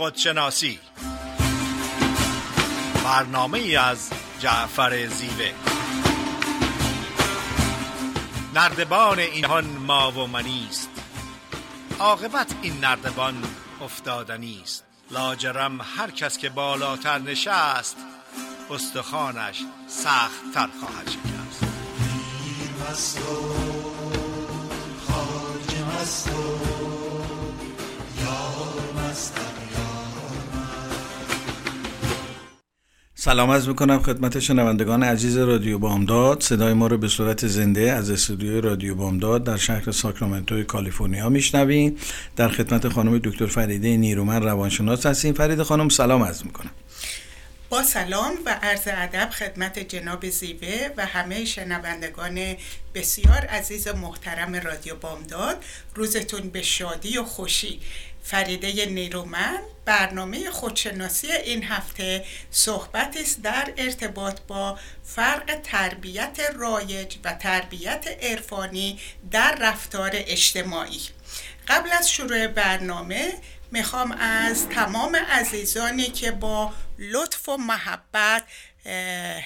خودشناسی. برنامه ای از جعفر زیوه. نردبان اینهان ما و منیست عاقبت این نردبان افتادنی است. لاجرم هر کس که بالاتر نشست استخوانش سخت تر خواهد شکست. سلام از می‌کنم خدمت شنوندگان عزیز رادیو بامداد. صدای ما رو به صورت زنده از استودیوی رادیو بامداد در شهر ساکرامنتو کالیفرنیا میشنویم در خدمت خانم دکتر فریده نیرومن روانشناس هستیم. فرید خانم سلام از می‌کنم. با سلام و عرض ادب خدمت جناب زیوه و همه شنوندگان بسیار عزیز و محترم رادیو بامداد. روزتون به شادی و خوشی. فریده نیرومن برنامه خودشناسی این هفته صحبت است در ارتباط با فرق تربیت رایج و تربیت عرفانی در رفتار اجتماعی. قبل از شروع برنامه می‌خوام از تمام عزیزانی که با لطف و محبت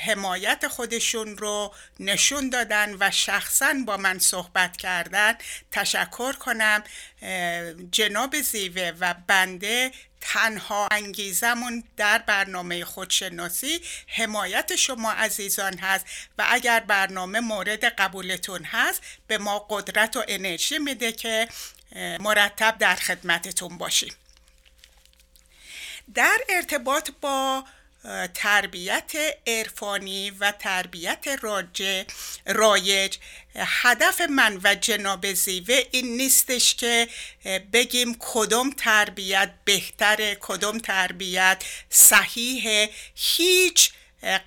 حمایت خودشون رو نشون دادن و شخصا با من صحبت کردن. تشکر کنم جناب زیوه و بنده تنها انگیزمون در برنامه خودشناسی حمایت شما عزیزان هست و اگر برنامه مورد قبولتون هست به ما قدرت و انرژی میده که مرتب در خدمتتون باشیم. در ارتباط با تربیت عرفانی و تربیت راجع رایج. هدف من و جناب زیوه این نیستش که بگیم کدوم تربیت بهتره کدوم تربیت صحیحه. هیچ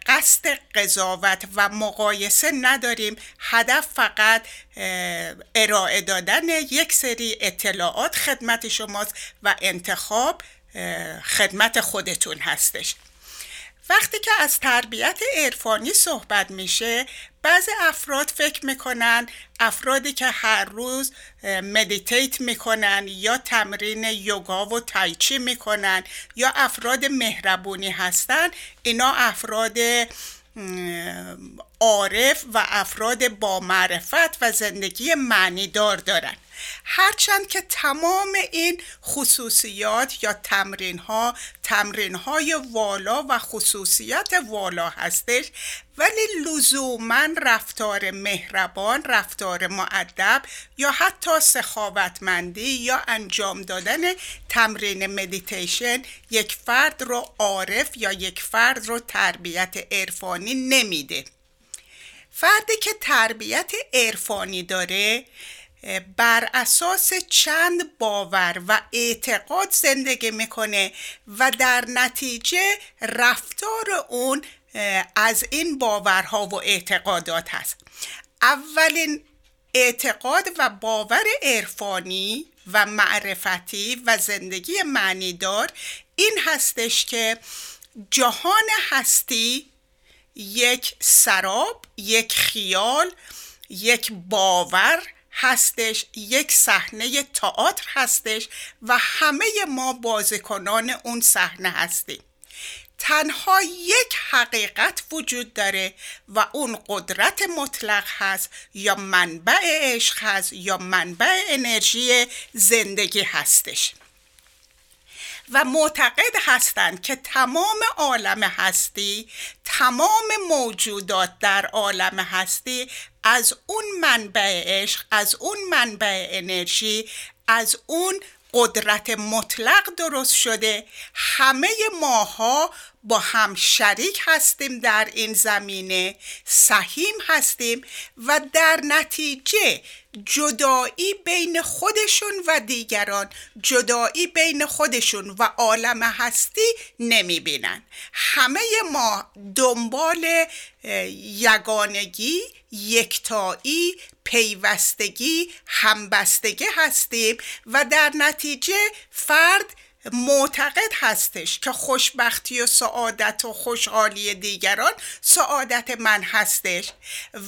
قصد قضاوت و مقایسه نداریم. هدف فقط ارائه دادن یک سری اطلاعات خدمت شماست و انتخاب خدمت خودتون هستش. وقتی که از تربیت عرفانی صحبت میشه بعضی افراد فکر می‌کنن افرادی که هر روز مدیتیت می‌کنن یا تمرین یوگا و تایچی می‌کنن یا افراد مهربونی هستن اینا افراد عارف و افراد با معرفت و زندگی معنیدار دارن. هرچند که تمام این خصوصیات یا تمرین ها تمرین های والا و خصوصیت والا هستش ولی لزوما رفتار مهربان رفتار معدب یا حتی سخاوتمندی یا انجام دادن تمرین مدیتیشن یک فرد رو عارف یا یک فرد رو تربیت عرفانی نمیده. فردی که تربیت عرفانی داره بر اساس چند باور و اعتقاد زندگی می‌کنه و در نتیجه رفتار اون از این باورها و اعتقادات هست. اولین اعتقاد و باور عرفانی و معرفتی و زندگی معنیدار این هستش که جهان هستی یک سراب یک خیال یک باور هستش یک صحنه تئاتر هستش و همه ما بازیکنان اون صحنه هستیم. تنها یک حقیقت وجود داره و اون قدرت مطلق هست یا منبع عشق هست یا منبع انرژی زندگی هستش. و معتقد هستند که تمام عالم هستی تمام موجودات در عالم هستی از اون منبع عشق از اون منبع انرژی از اون قدرت مطلق درست شده همه ماها با هم شریک هستیم در این زمینه سهیم هستیم و در نتیجه جدایی بین خودشون و دیگران جدایی بین خودشون و عالم هستی نمی بینن همه ما دنبال یگانگی یکتایی پیوستگی همبستگی هستیم و در نتیجه فرد معتقد هستش که خوشبختی و سعادت و خوشحالی دیگران سعادت من هستش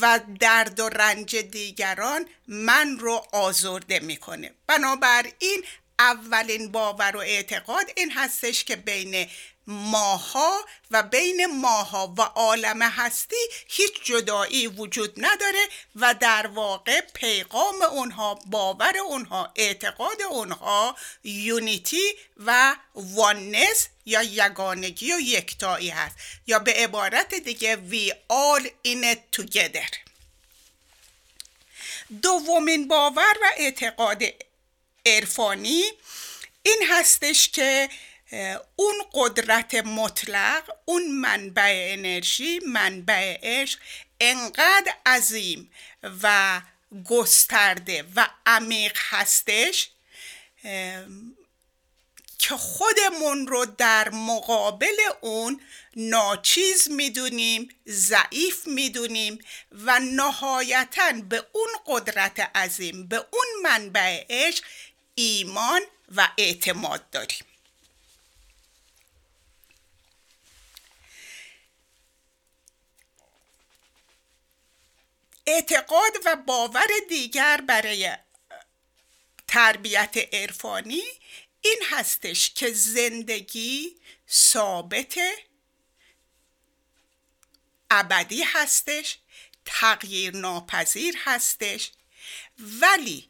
و درد و رنج دیگران من رو آزرده می‌کنه. بنابراین اولین باور و اعتقاد این هستش که بین ماها و بین ماها و عالم هستی هیچ جدایی وجود نداره و در واقع پیغام اونها باور اونها اعتقاد اونها یونیتی و واننس یا یگانگی و یکتایی هست. یا به عبارت دیگه we all in it together. دومین باور و اعتقاد عرفانی این هستش که اون قدرت مطلق اون منبع انرژی منبع عشق انقدر عظیم و گسترده و عمیق هستش که خودمون رو در مقابل اون ناچیز می‌دونیم ضعیف می‌دونیم و نهایتا به اون قدرت عظیم به اون منبع عشق ایمان و اعتماد داریم. اعتقاد و باور دیگر برای تربیت عرفانی این هستش که زندگی ثابت ابدی هستش تغییر ناپذیر هستش ولی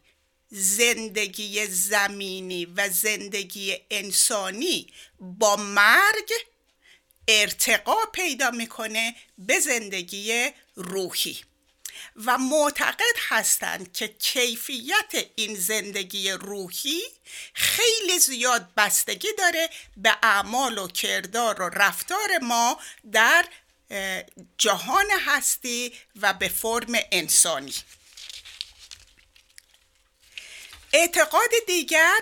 زندگی زمینی و زندگی انسانی با مرگ ارتقا پیدا می‌کنه به زندگی روحی. و معتقد هستند که کیفیت این زندگی روحی خیلی زیاد بستگی داره به اعمال و کردار و رفتار ما در جهان هستی و به فرم انسانی. اعتقاد دیگر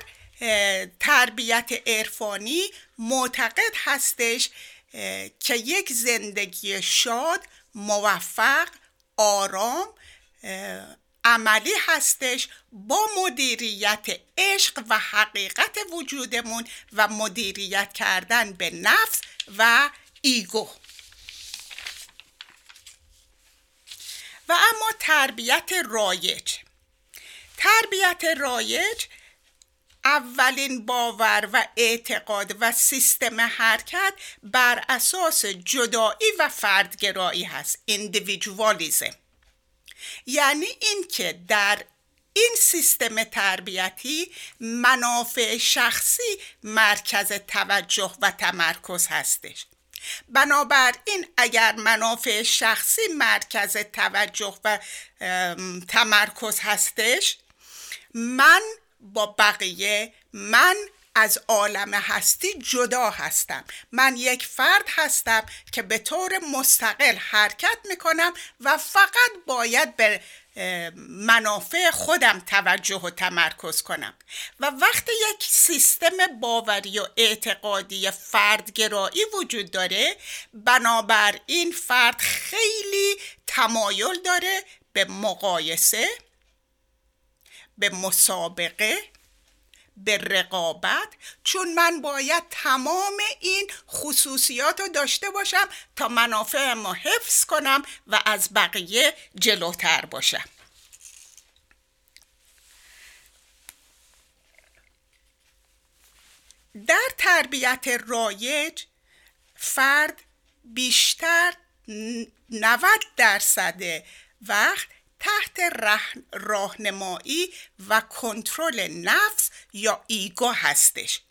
تربیت عرفانی معتقد هستش که یک زندگی شاد موفق آرام عملی هستش با مدیریت عشق و حقیقت وجودمون و مدیریت کردن به نفس و ego. و اما تربیت رایج. تربیت رایج اولین باور و اعتقاد و سیستم حرکت بر اساس جدایی و فردگرایی هست individualism یعنی اینکه در این سیستم تربیتی منافع شخصی مرکز توجه و تمرکز هستش. بنابراین اگر منافع شخصی مرکز توجه و تمرکز هستش من با بقیه من از عالم هستی جدا هستم. من یک فرد هستم که به طور مستقل حرکت می‌کنم و فقط باید به منافع خودم توجه و تمرکز کنم. و وقتی یک سیستم باوری و اعتقادی فردگرایی وجود داره بنابراین فرد خیلی تمایل داره به مقایسه به مسابقه به رقابت چون من باید تمام این خصوصیات رو داشته باشم تا منافع ما حفظ کنم و از بقیه جلوتر باشم. در تربیت رایج فرد بیشتر 90 درصد وقت تحت راهنمایی و کنترل نفس یا ایگو هستش.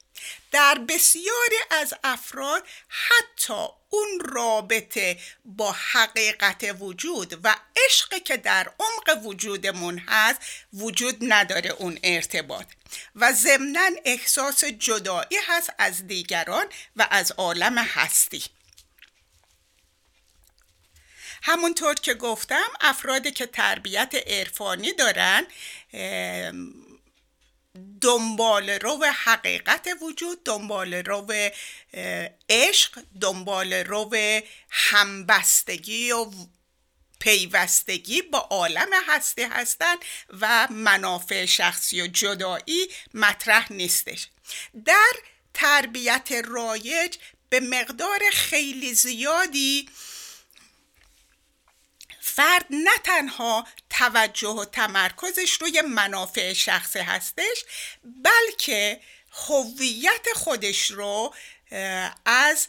در بسیاری از افراد حتی اون رابطه با حقیقت وجود و عشق که در عمق وجودمون هست وجود نداره اون ارتباط. و ضمنا احساس جدایی هست از دیگران و از عالم هستی. همونطور که گفتم افرادی که تربیت عرفانی دارن دنبال رو حقیقت وجود دنبال رو عشق دنبال رو همبستگی و پیوستگی با عالم هستی هستند و منافع شخصی و جدایی مطرح نیستش. در تربیت رایج به مقدار خیلی زیادی فرد نه تنها توجه و تمرکزش روی منافع شخصی هستش بلکه هویت خودش رو از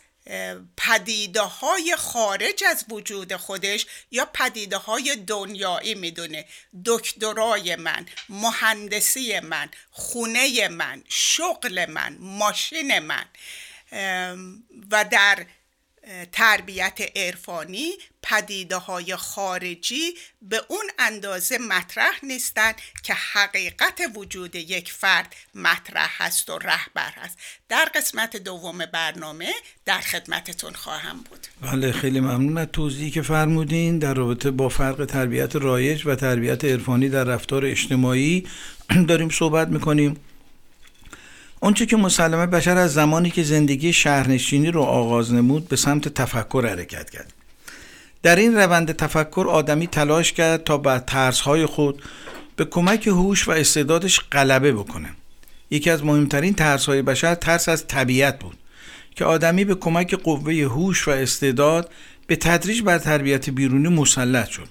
پدیده های خارج از وجود خودش یا پدیده های دنیایی می‌دونه. دکترای من مهندسی من خونه من شغل من ماشین من. و در تربیت عرفانی پدیده های خارجی به اون اندازه مطرح نیستند که حقیقت وجود یک فرد مطرح هست و رهبر هست. در قسمت دوم برنامه در خدمتتون خواهم بود. بله خیلی ممنون از توضیحی که فرمودین. در رابطه با فرق تربیت رایج و تربیت عرفانی در رفتار اجتماعی داریم صحبت می‌کنیم. اونچه که مسلمه بشر از زمانی که زندگی شهرنشینی رو آغاز نمود به سمت تفکر حرکت کرد. در این روند تفکر آدمی تلاش کرد تا بر ترسهای خود به کمک هوش و استعدادش غلبه بکنه. یکی از مهمترین ترسهای بشر ترس از طبیعت بود که آدمی به کمک قوه هوش و استعداد به تدریج بر تربیت بیرونی مسلط شد.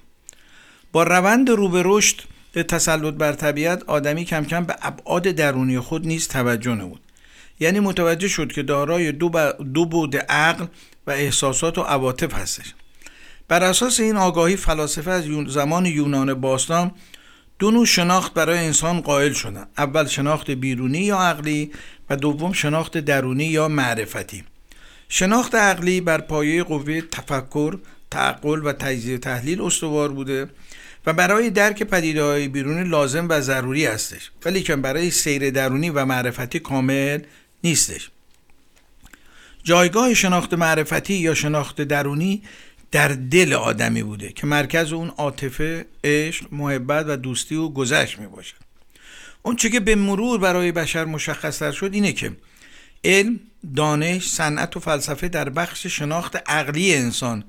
با روند رو به رشد به تسلط بر طبیعت آدمی کم کم به ابعاد درونی خود نیز توجه نمود. یعنی متوجه شد که دارای دو, دو بود عقل و احساسات و عواطف هستش. بر اساس این آگاهی فلاسفه از زمان یونان باستان دو نوع شناخت برای انسان قائل شدن اول شناخت بیرونی یا عقلی و دوم شناخت درونی یا معرفتی. شناخت عقلی بر پایه قوه تفکر تعقل و تجزیه تحلیل استوار بوده. و برای درک پدیده های بیرونی لازم و ضروری هستش. ولی که برای سیر درونی و معرفتی کامل نیستش. جایگاه شناخت معرفتی یا شناخت درونی در دل آدمی بوده که مرکز اون عاطفه، عشق، محبت و دوستی و گذشت می باشه اون چه که به مرور برای بشر مشخص شد اینه که علم، دانش، صنعت و فلسفه در بخش شناخت عقلی انسان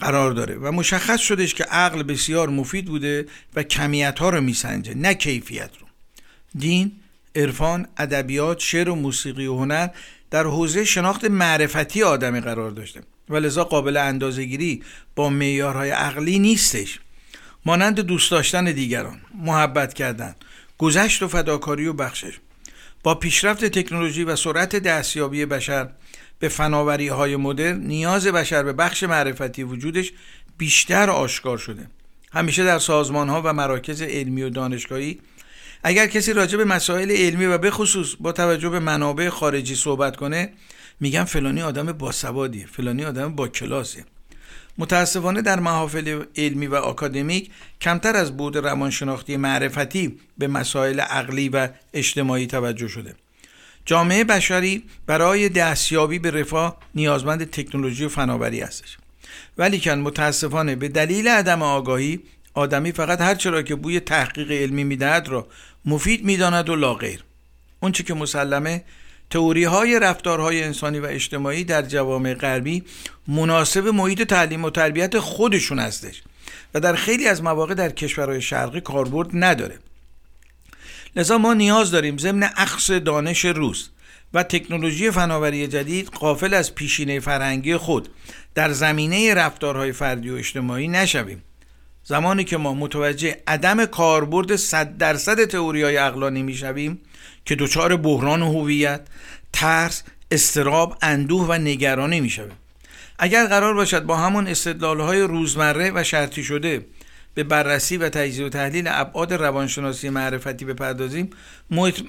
قرار داره و مشخص شدش که عقل بسیار مفید بوده و کمیت ها رو میسنجه نه کیفیت رو. دین، عرفان، ادبیات، شعر و موسیقی و هنر در حوزه شناخت معرفتی آدمی قرار داشته و لذا قابل اندازهگیری با معیارهای عقلی نیستش. مانند دوست داشتن دیگران محبت کردن گذشت و فداکاری و بخشش. با پیشرفت تکنولوژی و سرعت دستیابی بشر به فناوری های مدرن نیاز بشر به بخش معرفتی وجودش بیشتر آشکار شده. همیشه در سازمان ها و مراکز علمی و دانشگاهی اگر کسی راجع به مسائل علمی و به خصوص با توجه به منابع خارجی صحبت کنه میگن فلانی آدم باسوادیه فلانی آدم با کلاسه. متاسفانه در محافل علمی و آکادمیک کمتر از بود روانشناختی معرفتی به مسائل عقلی و اجتماعی توجه شده. جامعه بشری برای دستیابی به رفاه نیازمند تکنولوژی و فناوری هستش. ولی کن متاسفانه به دلیل عدم آگاهی آدمی فقط هر چرا که بوی تحقیق علمی می‌دهد را مفید می‌داند و لاغیر. اونچه که مسلمه تئوری های رفتارهای انسانی و اجتماعی در جوامع غربی مناسب محیط تعلیم و تربیت خودشون هستش و در خیلی از مواقع در کشورهای شرقی کاربرد نداره. لذا ما نیاز داریم ضمن اخص دانش روز و تکنولوژی فناوری جدید قافل از پیشینه فرهنگی خود در زمینه رفتارهای فردی و اجتماعی نشویم. زمانی که ما متوجه عدم کاربرد صد درصد تئوری های اقلانی می‌شویم که دچار بحران هویت ترس استراب اندوه و نگرانی می‌شویم. اگر قرار باشد با همون استدلال های روزمره و شرطی شده به بررسی و تجزیه و تحلیل ابعاد روانشناسی معرفتی بپردازیم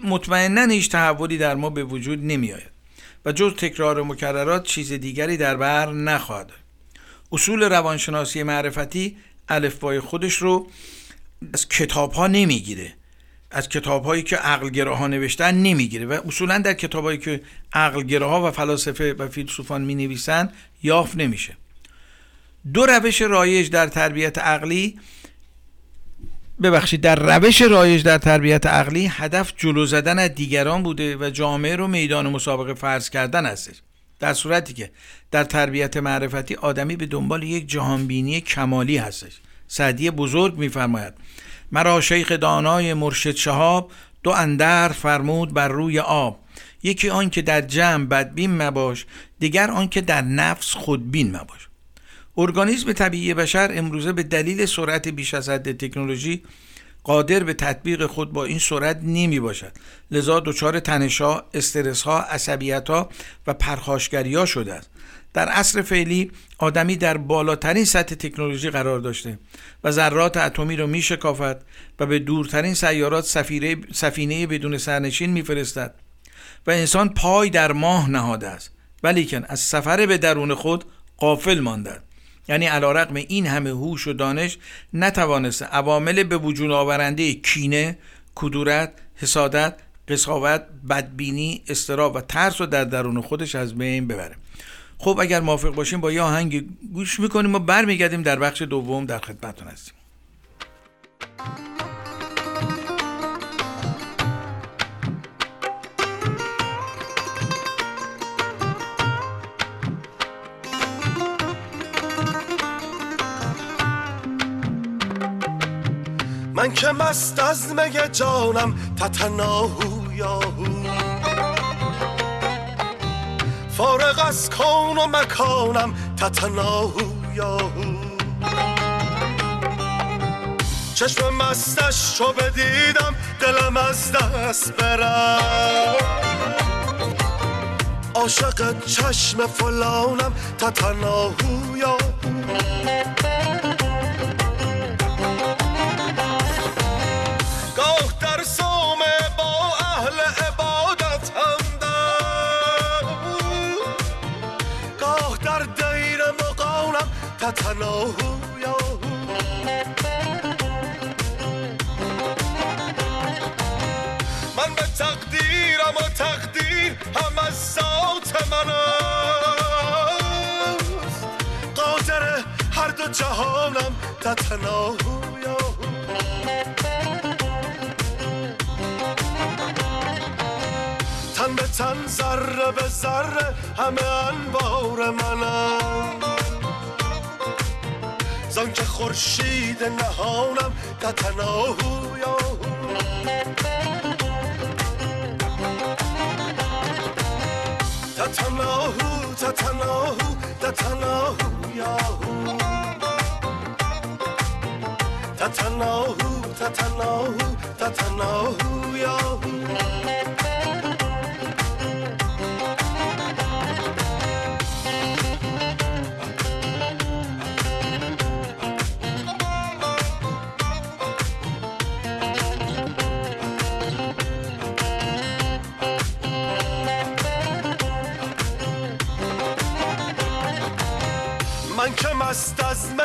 مطمئنا هیچ تحولی در ما به وجود نمی آید و جز تکرار مکررات چیز دیگری در بر نخواهد اصول روانشناسی معرفتی الفبای خودش رو از کتاب ها نمی‌گیره از کتاب هایی که عقل ها نوشتن نمی‌گیره و اصولا در کتاب هایی که عقل ها و فلاسفه و فیلسوفان می نویسن یافت نمیشه. دو روش رایج در تربیت عقلی ببخشید در روش رایج در تربیت عقلی هدف جلو زدن از دیگران بوده و جامعه رو میدان مسابقه فرض کردن هستش. در صورتی که در تربیت معرفتی آدمی به دنبال یک جهانبینی کمالی هستش. سعدی بزرگ میفرماید مرا شیخ دانای مرشد شهاب دو اندر فرمود بر روی آب. یکی آن که در جمع بدبین مباش دیگر آن که در نفس خودبین مباش. ارگانیسم طبیعی بشر امروزه به دلیل سرعت بیش از حد تکنولوژی قادر به تطبیق خود با این سرعت نمی باشد. لذا دچار تنشها استرس عصبیت ها و پرخاشگری ها شده است. در عصر فعلی آدمی در بالاترین سطح تکنولوژی قرار داشته و ذرات اتمی را می شکافد و به دورترین سیارات سفینه بدون سرنشین میفرستد و انسان پای در ماه نهاده است. ولیکن از سفر به درون خود قافل مانده یعنی علا رقم این همه هوش و دانش نتوانسته عوامل به وجود آورنده کینه، کدورت، حسادت، قصاوت، بدبینی، استراب و ترس رو در درون خودش از بین ببره. خب اگر موافق باشیم با یه آهنگ گوش می‌کنیم و برمیگردیم در بخش دوم در خدمتتون هستیم. من که مست از مگه جانم تتناهو یاهو فارغ از کون و مکانم تتناهو یاهو چشم مستش رو بدیدم دلم از دست برم عاشق چشم فلانم تتناهو یاهو جهانم تتناهو تن به تن ذره به ذره همه انبار منم. زان که خورشید نهانم تتناهو یا تتناهو تتناهو تتناهو یاهو تتناهو تتناهو تتناهو یاهو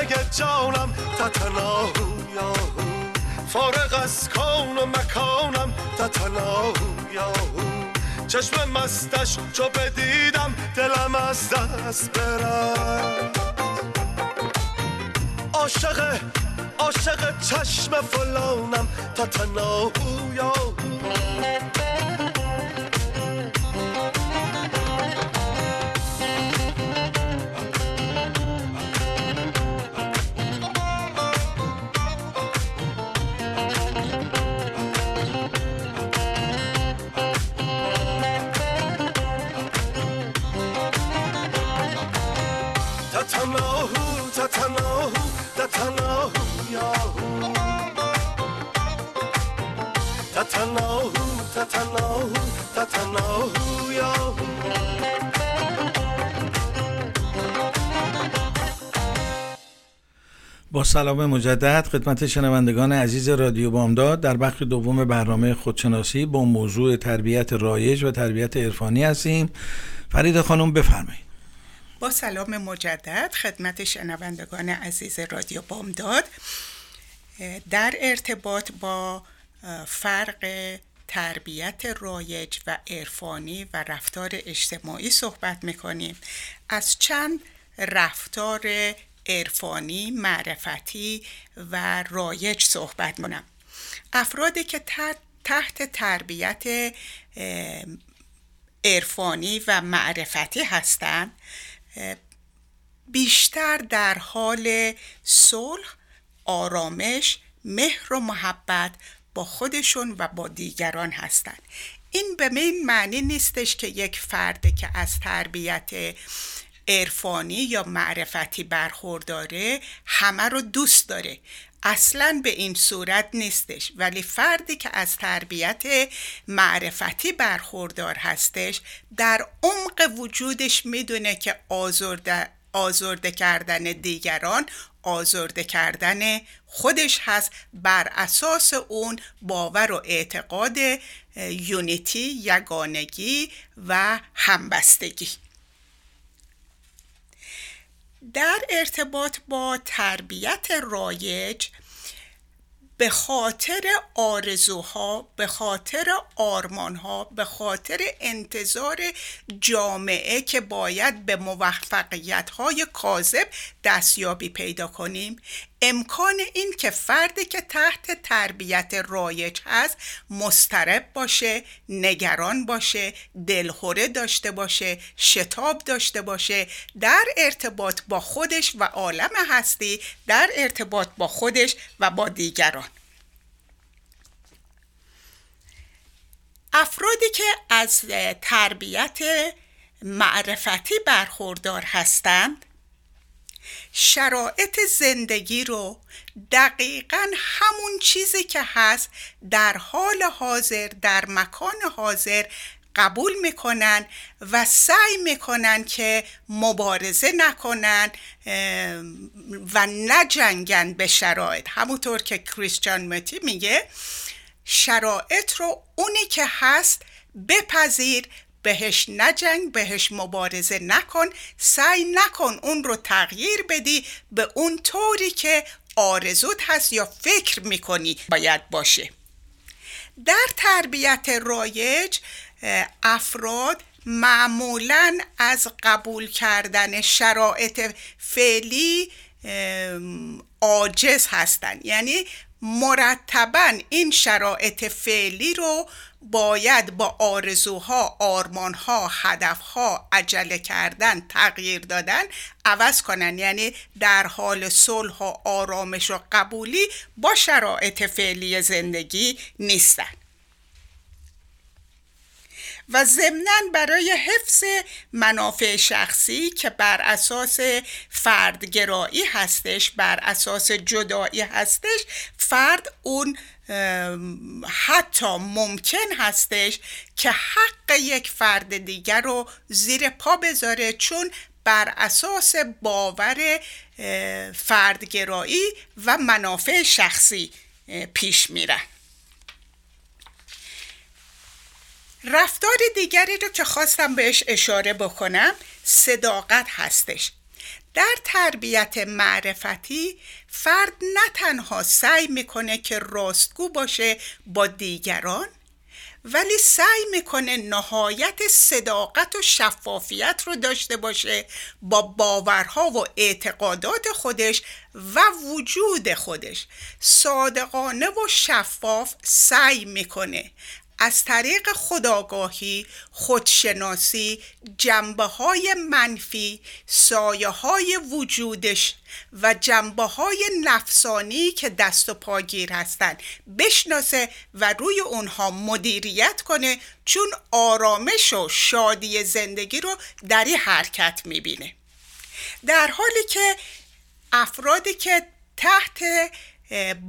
مگه جانم تتناهو یاهو فارغ از کون و مکانم تتناهو یاهو چشم مستش چو بدیدم دلم از دست برم عاشق عاشق چشم فلانم تتناهو یاهو سلام مجدد. خدمت شنوندگان عزیز رادیو بامداد در بخش دوم برنامه خودشناسی با موضوع تربیت رایج و تربیت عرفانی هستیم. فرید خانم بفرمایید. با سلام مجدد خدمت شنوندگان عزیز رادیو بامداد. در ارتباط با فرق تربیت رایج و عرفانی و رفتار اجتماعی صحبت می‌کنیم. از چند رفتار عرفانی معرفتی و رایج صحبت کنم. افرادی که تحت تربیت عرفانی و معرفتی هستند بیشتر در حال صلح آرامش مهر و محبت با خودشون و با دیگران هستند. این به این معنی نیستش که یک فرد که از تربیت عرفانی یا معرفتی برخورداره همه رو دوست داره. اصلا به این صورت نیستش. ولی فردی که از تربیت معرفتی برخوردار هستش در عمق وجودش می‌دونه که آزرده, آزرده کردن دیگران آزرده کردن خودش هست. بر اساس اون باور و اعتقاد یونیتی یگانگی و همبستگی. در ارتباط با تربیت رایج به خاطر آرزوها به خاطر آرمانها به خاطر انتظار جامعه که باید به موفقیت کاذب دستیابی پیدا کنیم. امکان این که فردی که تحت تربیت رایج هست مسترب باشه نگران باشه دلخوره داشته باشه شتاب داشته باشه در ارتباط با خودش و عالم هستی در ارتباط با خودش و با دیگران. افرادی که از تربیت معرفتی برخوردار هستند شرایط زندگی رو دقیقا همون چیزی که هست در حال حاضر در مکان حاضر قبول می‌کنن و سعی می‌کنن که مبارزه نکنن و نجنگن به شرایط. همونطور که کریستیان متی میگه شرایط رو اونی که هست بپذیر بهش نجنگ بهش مبارزه نکن سعی نکن اون رو تغییر بدی به اون طوری که آرزوت هست یا فکر می‌کنی باید باشه. در تربیت رایج افراد معمولا از قبول کردن شرایط فعلی عاجز هستند یعنی مرتبا این شرایط فعلی رو باید با آرزوها، آرمانها، هدفها، عجله کردن، تغییر دادن عوض کنن. یعنی در حال صلح و آرامش و قبولی با شرایط فعلی زندگی نیستن. و ضمنا برای حفظ منافع شخصی که بر اساس فردگرایی هستش بر اساس جدایی هستش فرد اون حتی ممکن هستش که حق یک فرد دیگر رو زیر پا بذاره چون بر اساس باور فردگرایی و منافع شخصی پیش میره. رفتار دیگری رو که خواستم بهش اشاره بکنم صداقت هستش. در تربیت معرفتی فرد نه تنها سعی می‌کنه که راستگو باشه با دیگران ولی سعی می‌کنه نهایت صداقت و شفافیت رو داشته باشه با باورها و اعتقادات خودش و وجود خودش. صادقانه و شفاف سعی می‌کنه. از طریق خداگاهی خودشناسی جنبه های منفی سایه های وجودش و جنبه های نفسانی که دست و پاگیر هستند بشناسه و روی اونها مدیریت کنه چون آرامش و شادی زندگی رو در این حرکت می‌بینه. در حالی که افرادی که تحت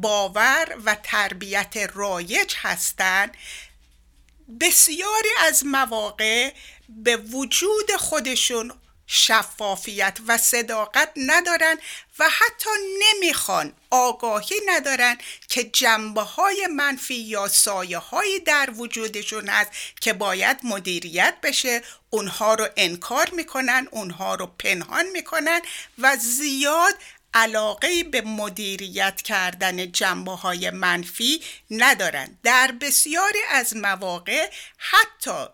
باور و تربیت رایج هستند بسیاری از مواقع به وجود خودشون شفافیت و صداقت ندارن و حتی نمی‌خوان آگاهی ندارن که جنبه های منفی یا سایه هایی در وجودشون هست که باید مدیریت بشه. اونها رو انکار می‌کنن اونها رو پنهان می‌کنن و زیاد علاقه به مدیریت کردن جنبه های منفی ندارند در بسیاری از مواقع حتی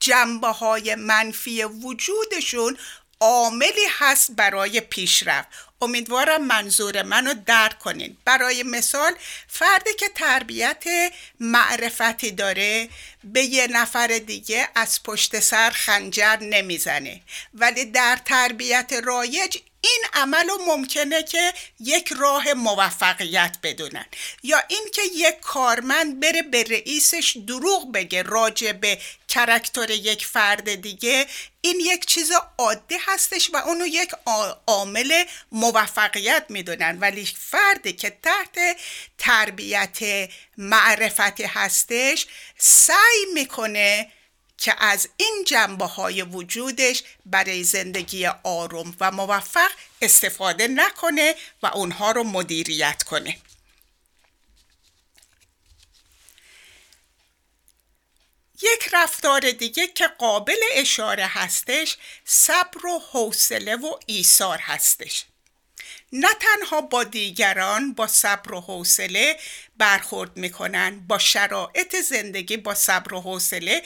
جنبه های منفی وجودشون عاملی هست برای پیشرفت. امیدوارم منظور منو درک کنین. برای مثال فردی که تربیت معرفتی داره به یه نفر دیگه از پشت سر خنجر نمی‌زنه. ولی در تربیت رایج این عمل رو ممکنه که یک راه موفقیت بدونن. یا اینکه یک کارمند بره به رئیسش دروغ بگه راجع به کرکتر یک فرد دیگه این یک چیز عادی هستش و اونو یک عامل موفقیت می‌دونن. ولی فردی که تحت تربیت معرفتی هستش سعی می‌کنه که از این جنبه های وجودش برای زندگی آروم و موفق استفاده نکنه و اونها رو مدیریت کنه. یک رفتار دیگه که قابل اشاره هستش صبر و حوصله و ایثار هستش. نه تنها با دیگران با صبر و حوصله برخورد می‌کنن با شرایط زندگی با صبر و حوصله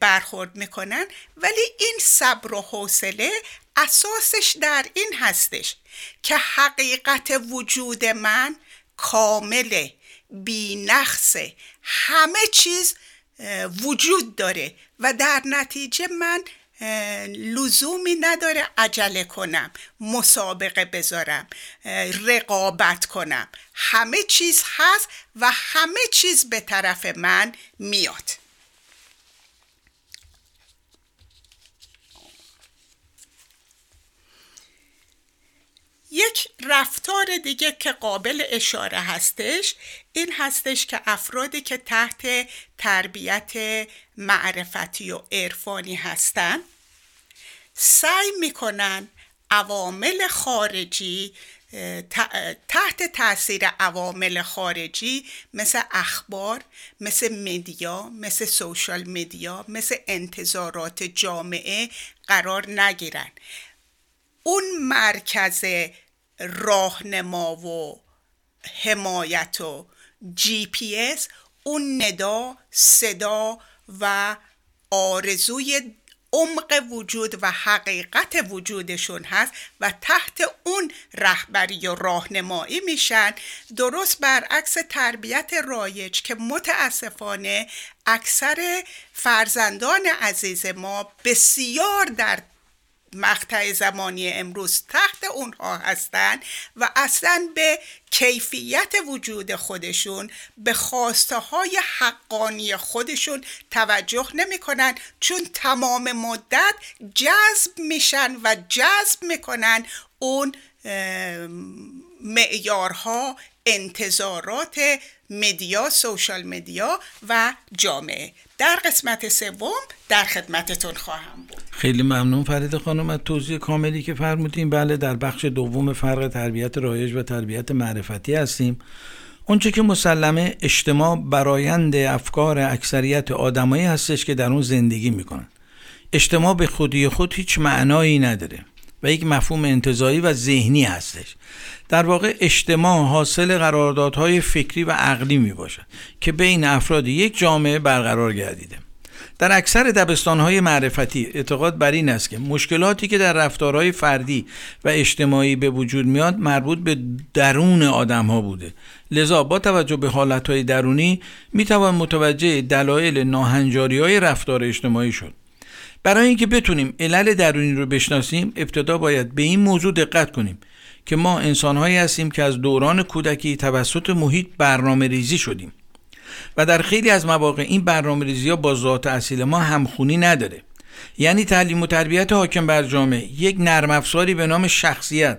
برخورد می‌کنن ولی این صبر و حوصله اساسش در این هستش که حقیقت وجود من کامله بینقصه همه چیز وجود داره و در نتیجه من لزومی نداره عجله کنم مسابقه بذارم رقابت کنم. همه چیز هست و همه چیز به طرف من میاد. یک رفتار دیگه که قابل اشاره هستش این هستش که افرادی که تحت تربیت معرفتی و عرفانی هستن سعی می‌کنن عوامل خارجی تحت تاثیر عوامل خارجی مثل اخبار مثل مدیا مثل سوشال مدیا مثل انتظارات جامعه قرار نگیرن. اون مرکز راهنما و حمایت و جی پی اس اون ندا صدا و آرزوی عمق وجود و حقیقت وجودشون هست و تحت اون رهبری و راهنمایی میشن. درست برعکس تربیت رایج که متاسفانه اکثر فرزندان عزیز ما بسیار در مقطع زمانی امروز تحت اونها هستند و اصلا به کیفیت وجود خودشون به خواسته های حقانی خودشون توجه نمی‌کنن چون تمام مدت جذب میشن و جذب می‌کنن اون معیارها انتظارات مدیا سوشال مدیا و جامعه. در قسمت سوم در خدمتتون خواهم بود. خیلی ممنون فرید خانم از توضیح کاملی که فرمودیم بله در بخش دوم فرق تربیت رایج و تربیت معرفتی هستیم. اونچه که مسلمه اجتماع برایند افکار اکثریت آدمایی هستش که در اون زندگی می‌کنن. اجتماع به خودی خود هیچ معنایی نداره. و یک مفهوم انتظایی و ذهنی هستش. در واقع اجتماع حاصل قراردادهای فکری و عقلی می باشد که بین افراد یک جامعه برقرار گردیده. در اکثر دبستانهای معرفتی اعتقاد بر این است که مشکلاتی که در رفتارهای فردی و اجتماعی به وجود میاد مربوط به درون آدم ها بوده. لذا با توجه به حالتهای درونی می‌توان متوجه دلایل ناهنجاری های رفتار اجتماعی شد. برای اینکه بتونیم علل درونی رو بشناسیم ابتدا باید به این موضوع دقت کنیم که ما انسانهایی هستیم که از دوران کودکی توسط محیط برنامه ریزی شدیم و در خیلی از مواقع این برنامه ریزی ها با ذات اصیل ما همخونی نداره. یعنی تعلیم و تربیت حاکم بر جامعه یک نرم افزاری به نام شخصیت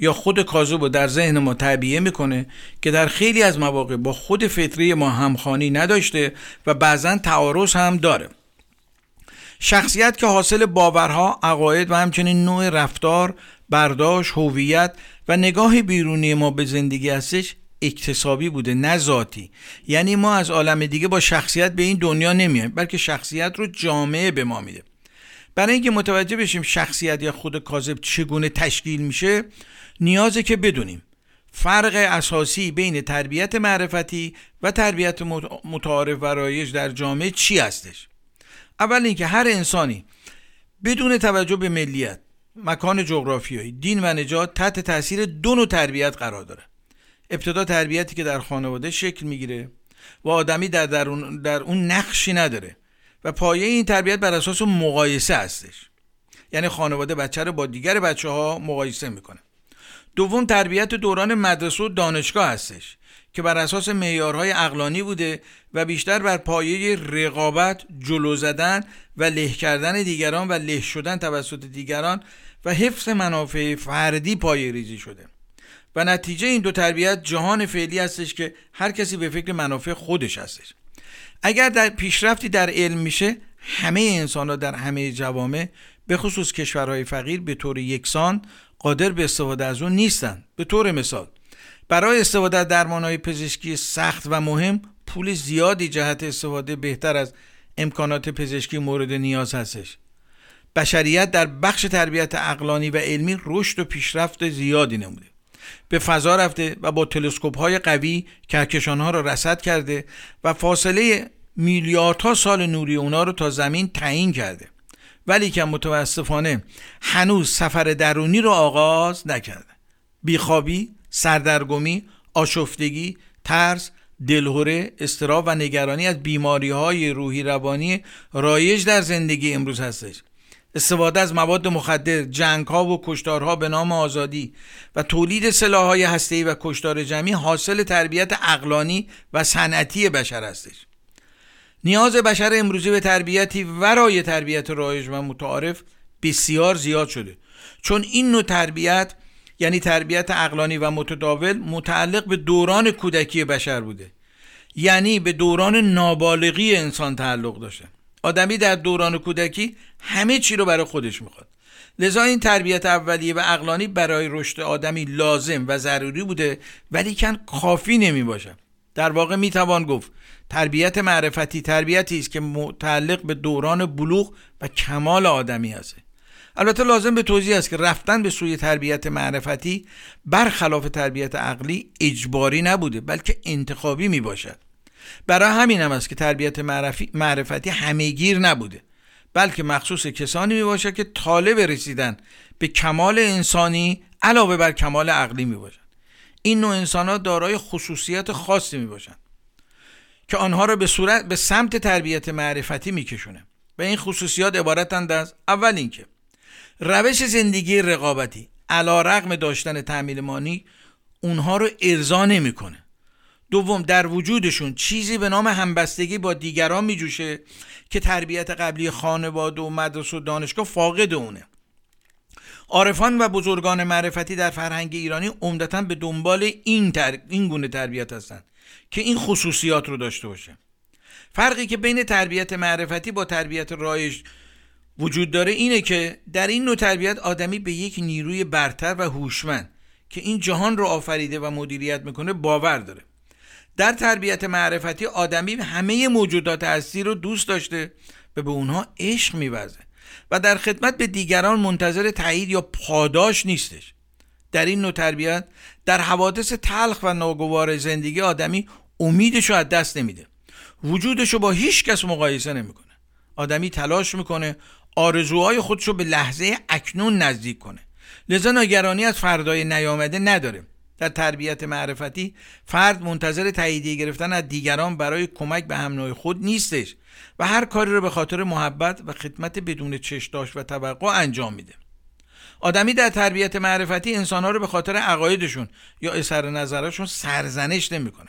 یا خود کاذب رو در ذهن ما تعبیه می‌کنه که در خیلی از مواقع با خود فطری ما همخوانی نداشته و بعضا تعارض هم داره. شخصیت که حاصل باورها، عقاید و همچنین نوع رفتار، برداشت، هویت و نگاه بیرونی ما به زندگی هستش اکتسابی بوده نه ذاتی. یعنی ما از عالم دیگه با شخصیت به این دنیا نمیایم بلکه شخصیت رو جامعه به ما میده. برای اینکه متوجه بشیم شخصیت یا خود کاذب چگونه تشکیل میشه نیازه که بدونیم فرق اساسی بین تربیت معرفتی و تربیت متعارف و رایج در جامعه چی هستش. اول اینکه هر انسانی بدون توجه به ملیت مکان جغرافیایی دین و نجات تحت تاثیر دو نوع تربیت قرار داره. ابتدا تربیتی که در خانواده شکل می‌گیره و آدمی در, در, اون, در اون نقشی نداره و پایه این تربیت بر اساس مقایسه هستش. یعنی خانواده بچه رو با دیگر بچه ها مقایسه می‌کنه. دوم تربیت دوران مدرسه و دانشگاه هستش. که بر اساس معیارهای اقلانی بوده و بیشتر بر پایه رقابت جلو زدن و له کردن دیگران و له شدن توسط دیگران و حفظ منافع فردی پایه ریزی شده. و نتیجه این دو تربیت جهان فعلی هستش که هر کسی به فکر منافع خودش هستش. اگر در پیشرفتی در علم میشه همه انسان ها در همه جوامع به خصوص کشورهای فقیر به طور یکسان قادر به استفاده از اون نیستن. به طور مثال برای استفاده از درمانهای پزشکی سخت و مهم پول زیادی جهت استفاده بهتر از امکانات پزشکی مورد نیاز هستش. بشریت در بخش تربیت اقلانی و علمی رشد و پیشرفت زیادی نموده. به فضا رفته و با تلسکوپ های قوی کهکشان ها را رصد کرده و فاصله میلیاردها سال نوری اونا رو تا زمین تعیین کرده. ولی که متاسفانه هنوز سفر درونی رو آغاز نکرده. بیخوابی، سردرگمی، آشفتگی، ترس، دلهوره، استراب و نگرانی از بیماری های روحی روانی رایج در زندگی امروز هستش استفاده از مواد مخدر، جنگ ها و کشتارها به نام آزادی و تولید سلاح های هسته‌ای و کشتار جمعی حاصل تربیت اقلانی و صنعتی بشر هستش. نیاز بشر امروزی به تربیتی ورای تربیت رایج و متعارف بسیار زیاد شده چون این نوع تربیت یعنی تربیت اقلانی و متداول متعلق به دوران کودکی بشر بوده. یعنی به دوران نابالغی انسان تعلق داشته. آدمی در دوران کودکی همه چی رو برای خودش می‌خواد. لذا این تربیت اولیه و اقلانی برای رشد آدمی لازم و ضروری بوده ولی کن کافی نمی باشه در واقع می توان گفت تربیت معرفتی تربیتی است که متعلق به دوران بلوغ و کمال آدمی است البته لازم به توضیح است که رفتن به سوی تربیت معرفتی برخلاف تربیت عقلی اجباری نبوده بلکه انتخابی می باشد برای همین هم است که تربیت معرفتی همهگیر نبوده بلکه مخصوص کسانی می باشد که طالب رسیدن به کمال انسانی علاوه بر کمال عقلی می باشد این نوع انسان ها دارای خصوصیت خاصی می باشند که آنها را به صورت به سمت تربیت معرفتی میکشونه. و این خصوصیات عبارتند از اول اینکه روش زندگی رقابتی علا رقم داشتن تعمیل مانی اونها رو ارضا نمی‌کنه. دوم در وجودشون چیزی به نام همبستگی با دیگران میجوشه که تربیت قبلی خانواده و مدرسه و دانشگاه فاقد اونه. عارفان و بزرگان معرفتی در فرهنگ ایرانی عمدتا به دنبال این, تر... این گونه تربیت هستند که این خصوصیات رو داشته باشه. فرقی که بین تربیت معرفتی با تربیت رایج وجود داره اینه که در این نوع تربیت آدمی به یک نیروی برتر و هوشمند که این جهان رو آفریده و مدیریت می‌کنه باور داره. در تربیت معرفتی آدمی همه موجودات هستی رو دوست داشته و به اونها عشق میوزه و در خدمت به دیگران منتظر تایید یا پاداش نیستش. در این نوع تربیت در حوادث تلخ و ناگوار زندگی آدمی امیدش رو از دست نمیده. وجودش رو با هیچ کس مقایسه نمی‌کنه. آدمی تلاش می‌کنه آرزوهای خودش رو به لحظه اکنون نزدیک کنه. لذا نگرانی از فردای نیامده نداره. در تربیت معرفتی فرد منتظر تاییدیه گرفتن از دیگران برای کمک به هم خود نیستش و هر کاری رو به خاطر محبت و خدمت بدون چشداش و توقع انجام میده. آدمی در تربیت معرفتی انسانها رو به خاطر عقایدشون یا اثر نظرشون سرزنش نمی‌کنه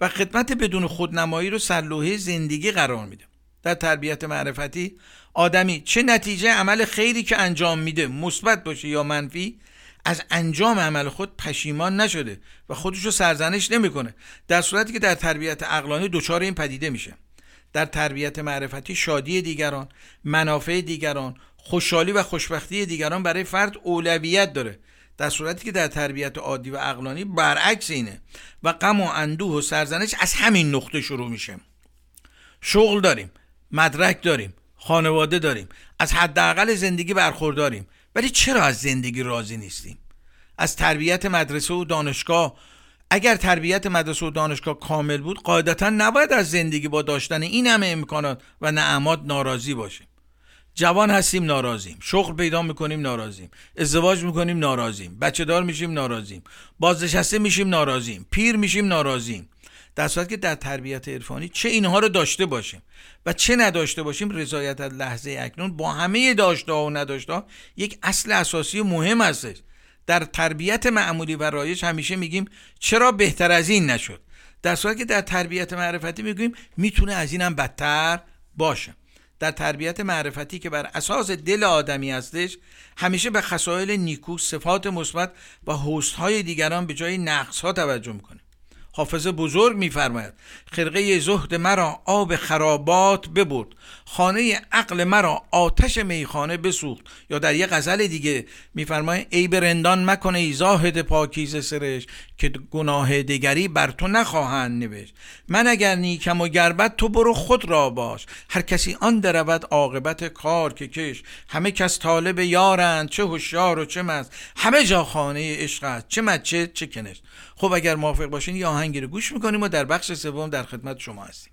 و خدمت بدون خودنمایی رو سرلوحه زندگی قرار میده. در تربیت معرفتی آدمی چه نتیجه عمل خیری که انجام میده مثبت باشه یا منفی از انجام عمل خود پشیمان نشده و خودش رو سرزنش نمی‌کنه. در صورتی که در تربیت اقلانی دچار این پدیده میشه. در تربیت معرفتی شادی دیگران منافع دیگران خوشحالی و خوشبختی دیگران برای فرد اولویت داره. در صورتی که در تربیت عادی و اقلانی برعکس اینه و غم و اندوه و سرزنش از همین نقطه شروع میشه. شغل داریم. مدرک داریم خانواده داریم از حداقل زندگی برخورداریم. ولی چرا از زندگی راضی نیستیم؟ از تربیت مدرسه و دانشگاه. اگر تربیت مدرسه و دانشگاه کامل بود قاعدتا نباید از زندگی با داشتن این همه امکانات و نعمات ناراضی باشیم. جوان هستیم ناراضیم. شغل پیدا می‌کنیم ناراضیم. ازدواج می‌کنیم ناراضیم. بچه دار میشیم ناراضیم. بازنشسته میشیم ناراضیم. پیر میشیم ناراضیم. در صورت که در تربیت عرفانی چه اینها رو داشته باشیم و چه نداشته باشیم رضایت از لحظه اکنون با همه داشته و نداشته یک اصل اساسی مهم هستش در تربیت معمولی و رایج همیشه میگیم چرا بهتر از این نشد. در صورتی که در تربیت معرفتی میگیم می‌تونه از اینم بدتر باشه. در تربیت معرفتی که بر اساس دل آدمی هستش همیشه به خصایل نیکو صفات مثبت و های دیگران به جای نقص ها توجه می‌کنه. حافظ بزرگ میفرماید خرقه زهد مرا آب خرابات ببرد. خانه عقل مرا آتش میخانه بسوخت. یا در یه غزل دیگه میفرماید ای برندان مکنه ای زاهد پاکیز سرش که گناه دیگری بر تو نخواهند نوشت. من اگر نیکم و گربت تو برو خود را باش. هر کسی آن درود عاقبت کار که کش. همه کس طالب یارند چه هوشیار و چه مست. همه جا خانه عشق است چه مچه چه کنش خب اگر موافق باشین یه آهنگی رو گوش می‌کنیم و در بخش سوم در خدمت شما هستیم.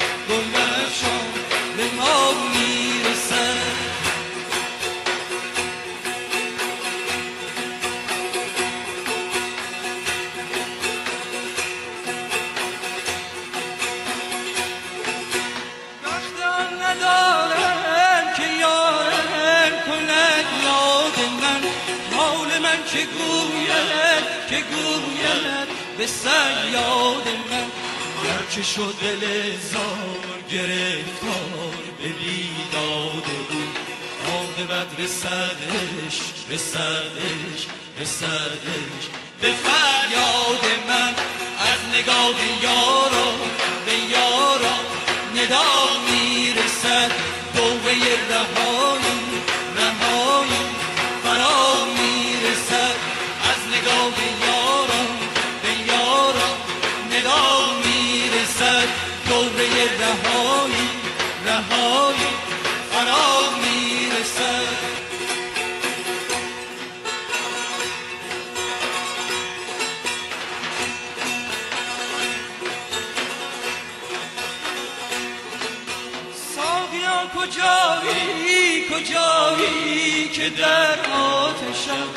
سیاد من. هرچه شد دل زار گرفتار به بیداد بود عاقبت رسدش رسدش رسدش به فریاد من از نگاه یارا به یارا ندا می‌رسد. رهایی رهایی رهایی رهایی فرا می‌رسد. ساقیا کجایی؟ کجایی که در آتشم؟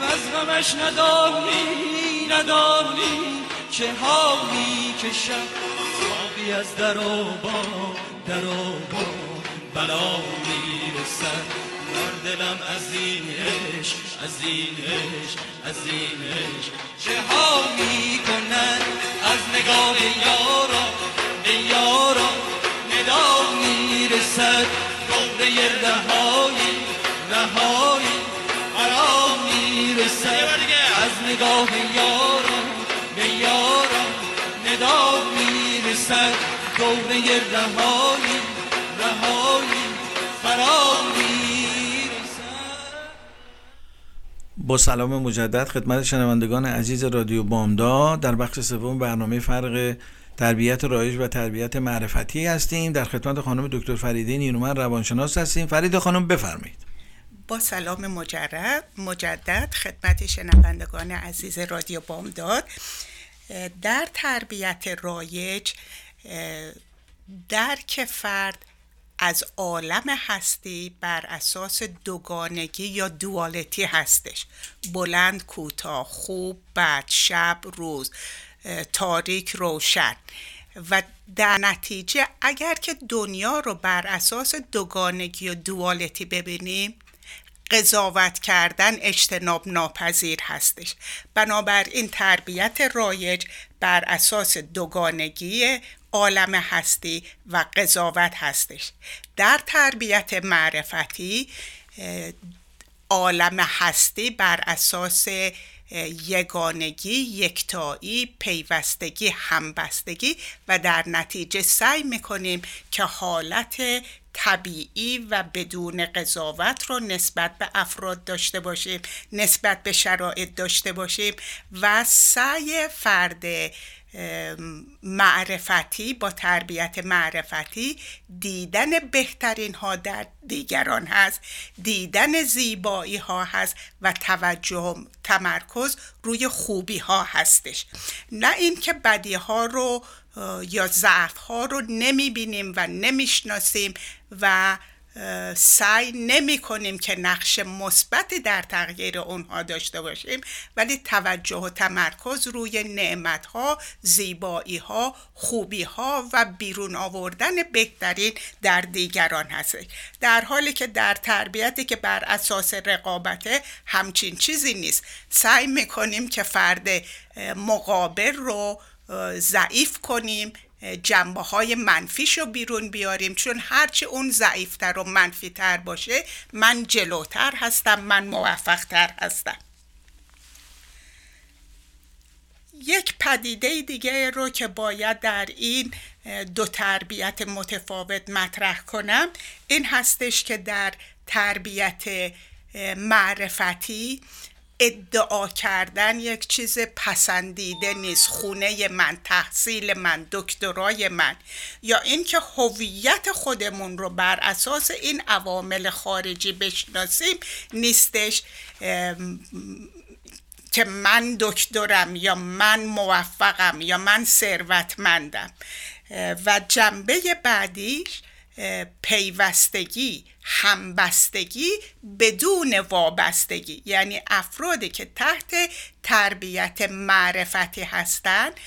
و غمش ندانی ندانی. چه حالی کشم از در و با در و با بلا می‌رسد. مر دلم از این عشق از این از این چه ها می‌کنن از نگاه یارا به یارا ندا می‌رسد. دوره رهایی رهایی فرا می‌رسد. از نگاه یارا می‌رسد دوره رهایی رهایی فرا با سلام مجدد خدمت شنوندگان عزیز رادیو بامداد در بخش سوم برنامه فرق تربیت رایج و تربیت معرفتی هستیم. در خدمت خانم دکتر فریده نیرومن روانشناس هستیم. فرید خانم بفرمایید. با سلام مجرد مجدد خدمت شنوندگان عزیز رادیو بامداد. در تربیت رایج درک فرد از عالم هستی بر اساس دوگانگی یا دوالتی هستش. بلند کوتاه خوب بد شب روز تاریک روشن. و در نتیجه اگر که دنیا رو بر اساس دوگانگی و دوالتی ببینیم قضاوت کردن اجتناب ناپذیر هستش. بنابراین تربیت رایج بر اساس دوگانگی عالم هستی و قضاوت هستش. در تربیت معرفتی عالم هستی بر اساس یگانگی یکتایی پیوستگی همبستگی و در نتیجه سعی می‌کنیم که حالت طبیعی و بدون قضاوت رو نسبت به افراد داشته باشیم نسبت به شرایط داشته باشیم و سعی فرد معرفتی با تربیت معرفتی دیدن بهترین ها در دیگران هست دیدن زیبایی ها هست و توجه تمرکز روی خوبی ها هستش. نه اینکه بدی ها رو یا ضعف ها رو نمی بینیم و نمی‌شناسیم و سعی نمی کنیم که نقش مثبتی در تغییر اونها داشته باشیم ولی توجه و تمرکز روی نعمت ها زیبایی ها خوبی ها و بیرون آوردن بهترین در دیگران هست در حالی که در تربیتی که بر اساس رقابت همچین چیزی نیست سعی می‌کنیم که فرد مقابل رو ضعیف کنیم جنبه های منفیش رو بیرون بیاریم. چون هرچه اون ضعیفتر و منفیتر باشه من جلوتر هستم من موفقتر هستم. یک پدیده دیگه رو که باید در این دو تربیت متفاوت مطرح کنم این هستش که در تربیت معرفتی ادعا کردن یک چیز پسندیده نیست. خونه من تحصیل من دکترای من. یا اینکه هویت خودمون رو بر اساس این عوامل خارجی بشناسیم نیستش که من دکترم یا من موفقم یا من ثروتمندم. و جنبه بعدیش پیوستگی همبستگی بدون وابستگی. یعنی افرادی که تحت تربیت معرفتی هستند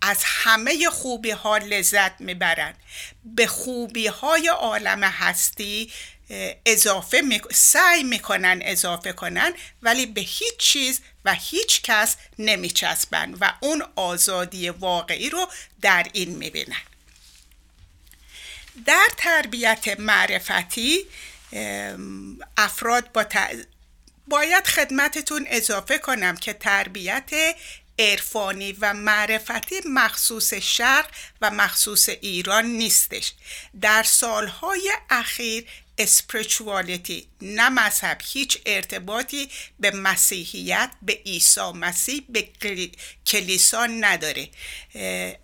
از همه خوبی ها لذت می‌برند به خوبی های عالم هستی اضافه می... سعی می‌کنن اضافه کنن ولی به هیچ چیز و هیچ کس نمیچسبن و اون آزادی واقعی رو در این می‌بینن. در تربیت معرفتی افراد با باید خدمتتون اضافه کنم که تربیت عرفانی و معرفتی مخصوص شرق و مخصوص ایران نیستش. در سالهای اخیر اسپریچوالیتی نه مذهب. هیچ ارتباطی به مسیحیت به عیسی مسیح به کلیسا نداره.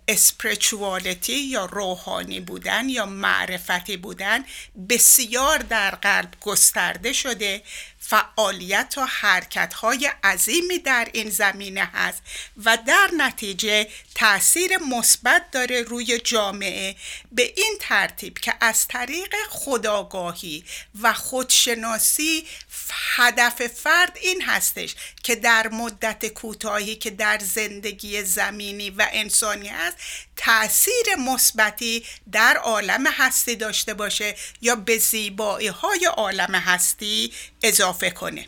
اسپریچوالیتی یا روحانی بودن یا معرفتی بودن بسیار در قلب گسترده شده فعالیت و حرکت های عظیمی در این زمینه هست و در نتیجه تاثیر مثبت داره روی جامعه. به این ترتیب که از طریق خداگاهی و خودشناسی هدف فرد این هستش که در مدت کوتاهی که در زندگی زمینی و انسانی هست تاثیر مثبتی در عالم هستی داشته باشه یا به زیبایی های عالم هستی اضافه کنه.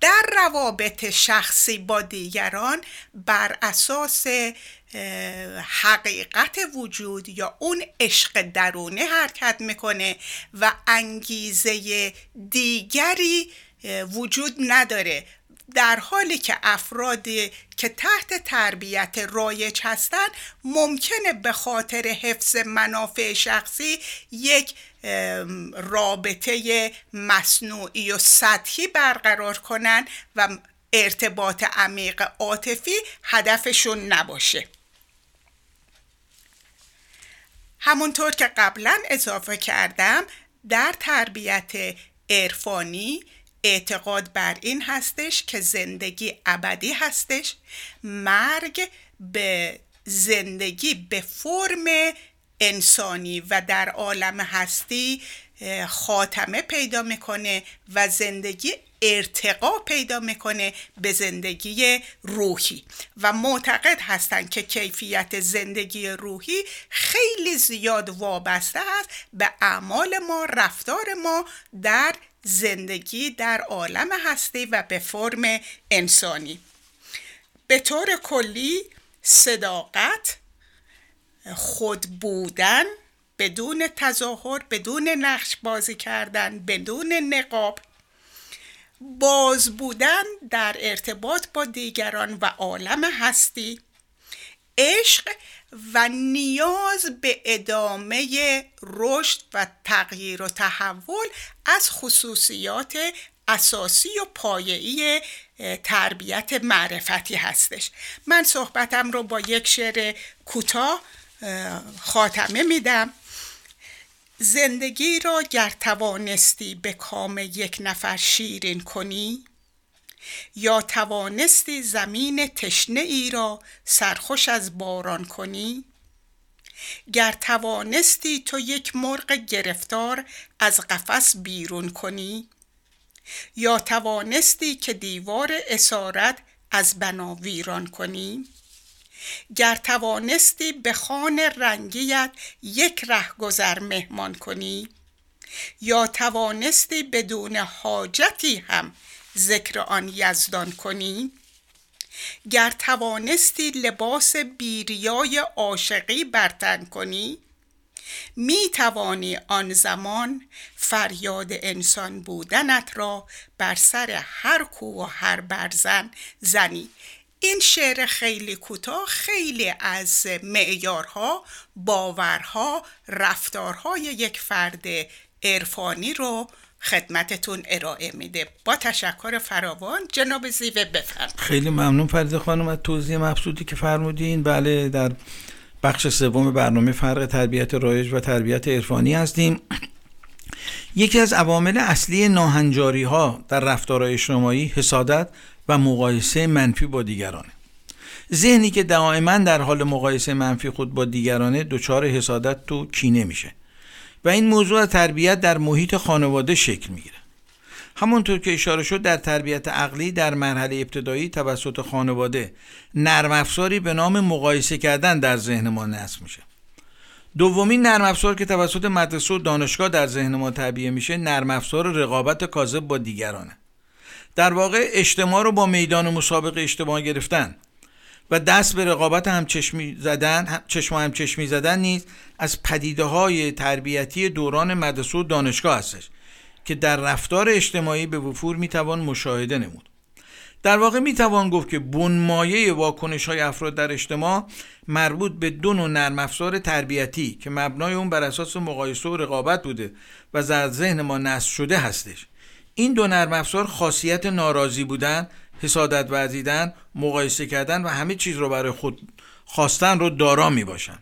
در روابط شخصی با دیگران بر اساس حقیقت وجود یا اون عشق درونه حرکت می‌کنه و انگیزه دیگری وجود نداره. در حالی که افرادی که تحت تربیت رایج هستند ممکنه به خاطر حفظ منافع شخصی یک رابطه مصنوعی و سطحی برقرار کنن و ارتباط عمیق عاطفی هدفشون نباشه. همونطور که قبلا اضافه کردم در تربیت عرفانی اعتقاد بر این هستش که زندگی ابدی هستش. مرگ به زندگی به فرم انسانی و در عالم هستی خاتمه پیدا می‌کنه و زندگی ارتقا پیدا می‌کنه به زندگی روحی. و معتقد هستند که کیفیت زندگی روحی خیلی زیاد وابسته است به اعمال ما رفتار ما در زندگی در عالم هستی و به فرم انسانی. به طور کلی صداقت خود بودن بدون تظاهر بدون نقش بازی کردن بدون نقاب باز بودن در ارتباط با دیگران و عالم هستی. عشق و نیاز به ادامه رشد و تغییر و تحول از خصوصیات اساسی و پایه‌ای تربیت معرفتی هستش. من صحبتم رو با یک شعر کوتاه خاتمه میدم. زندگی را گر توانستی به کام یک نفر شیرین کنی یا توانستی زمین تشنه ای را سرخوش از باران کنی گر توانستی تو یک مرغ گرفتار از قفس بیرون کنی یا توانستی که دیوار اسارت از بنا ویران کنی. گر توانستی به خان رنگیت یک رهگذر مهمان کنی یا توانستی بدون حاجتی هم ذکر آن یزدان کنی. گر توانستی لباس بیریای عاشقی برتن کنی می توانی آن زمان فریاد انسان بودنت را بر سر هر کو و هر برزن زنی. این شعر خیلی کوتاه خیلی از معیارها باورها رفتارهای یک فرد عرفانی رو خدمتتون ارائه میده. با تشکر فراوان جناب زیوه بفرم خیلی ممنون فرید خانم از توضیح مبسوطی که فرمودین. بله در بخش سوم برنامه فرق تربیت رایج و تربیت عرفانی هستیم. یکی از عوامل اصلی ناهنجاری ها در رفتارهای اجتماعی حسادت و مقایسه منفی با دیگرانه. ذهنی که دائما در حال مقایسه منفی خود با دیگرانه دچار حسادت تو کینه میشه و این موضوع تربیت در محیط خانواده شکل می‌گیره. همونطور که اشاره شد در تربیت عقلی در مرحله ابتدایی توسط خانواده نرم افزاری به نام مقایسه کردن در ذهن ما نصب میشه. دومین نرم افزار که توسط مدرسه و دانشگاه در ذهن ما تعبیه میشه نرم افزار رقابت کاذب با دیگرانه. در واقع اجتماع رو با میدان مسابقه اجتماع گرفتن و دست به رقابت همچشمی زدن هم چشم هم چشمی زدن نیز از پدیده های تربیتی دوران مدرسه و دانشگاه هستش که در رفتار اجتماعی به وفور می‌توان مشاهده نمود. در واقع می‌توان گفت که بنمایه واکنش های افراد در اجتماع مربوط به دو نوع نرم افزار تربیتی که مبنای اون بر اساس مقایسه و رقابت بوده و در ذهن ما نصب شده هستش. این دو نرم افزار خاصیت ناراضی بودن حسادت ورزیدن مقایسه کردن و همه چیز رو برای خود خواستن رو دارا می باشن.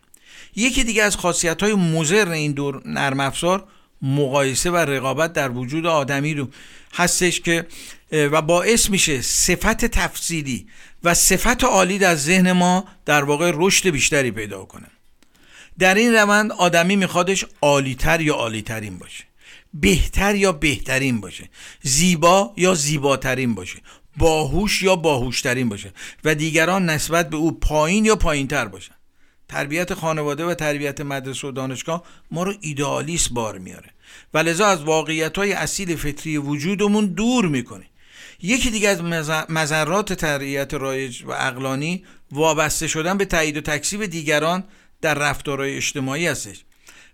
یکی دیگه از خاصیت های مزر این دور نرم افزار مقایسه و رقابت در وجود آدمی رو هستش که و باعث میشه صفت تفصیلی و صفت عالی در ذهن ما در واقع رشد بیشتری پیدا کنه. در این روند آدمی میخوادش عالیتر یا عالیترین باشه. بهتر یا بهترین باشه؟ زیبا یا زیباترین باشه؟ باهوش یا باهوشترین باشه؟ و دیگران نسبت به او پایین یا پایینتر باشن؟ تربیت خانواده و تربیت مدرسه و دانشگاه ما رو ایدئالیست بار میاره. و لذا از واقعیت های اصیل فطری وجودمون دور می‌کنه. یکی دیگه از مذرات تربیت رایج و اقلانی وابسته شدن به تایید و تکسیب دیگران در رفتارهای اجتماعی هستش.